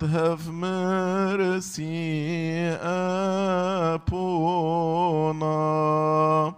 Lord, have mercy upon us.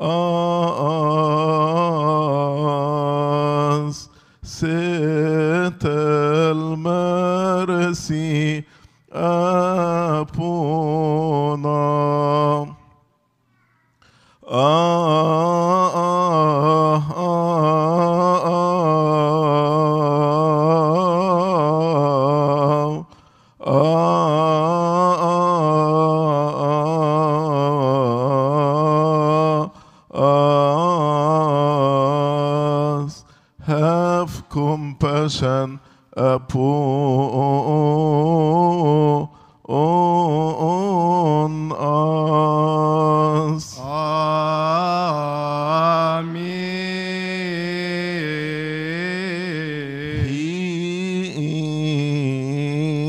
Us. Settle mercy upon us. us. Have compassion upon us. Amin.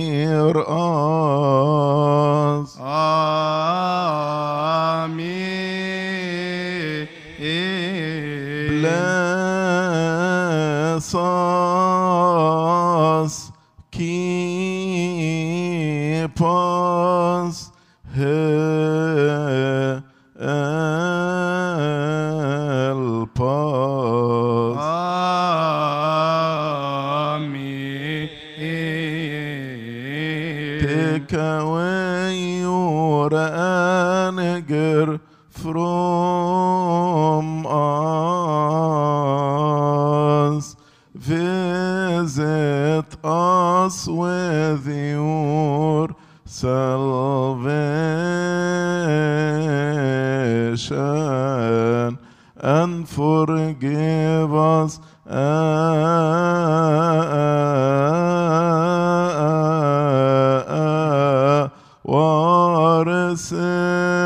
Hear us. Amin. Bless us, keep us, help us. Amin. Take away your anger from us. With your salvation and forgive us our sin